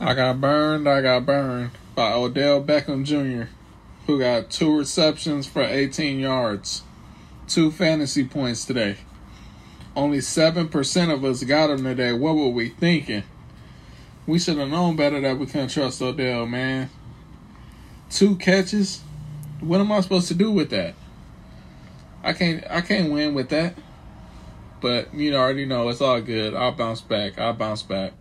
I got burned. I got burned by Odell Beckham Jr., who got two receptions for 18 yards, two fantasy points today. Only 7% of us got him today. What were we thinking? We should have known better that we can't trust Odell, man. Two catches. What am I supposed to do with that? I can't I can't win with that. But you already know it's all good. I'll bounce back. I'll bounce back.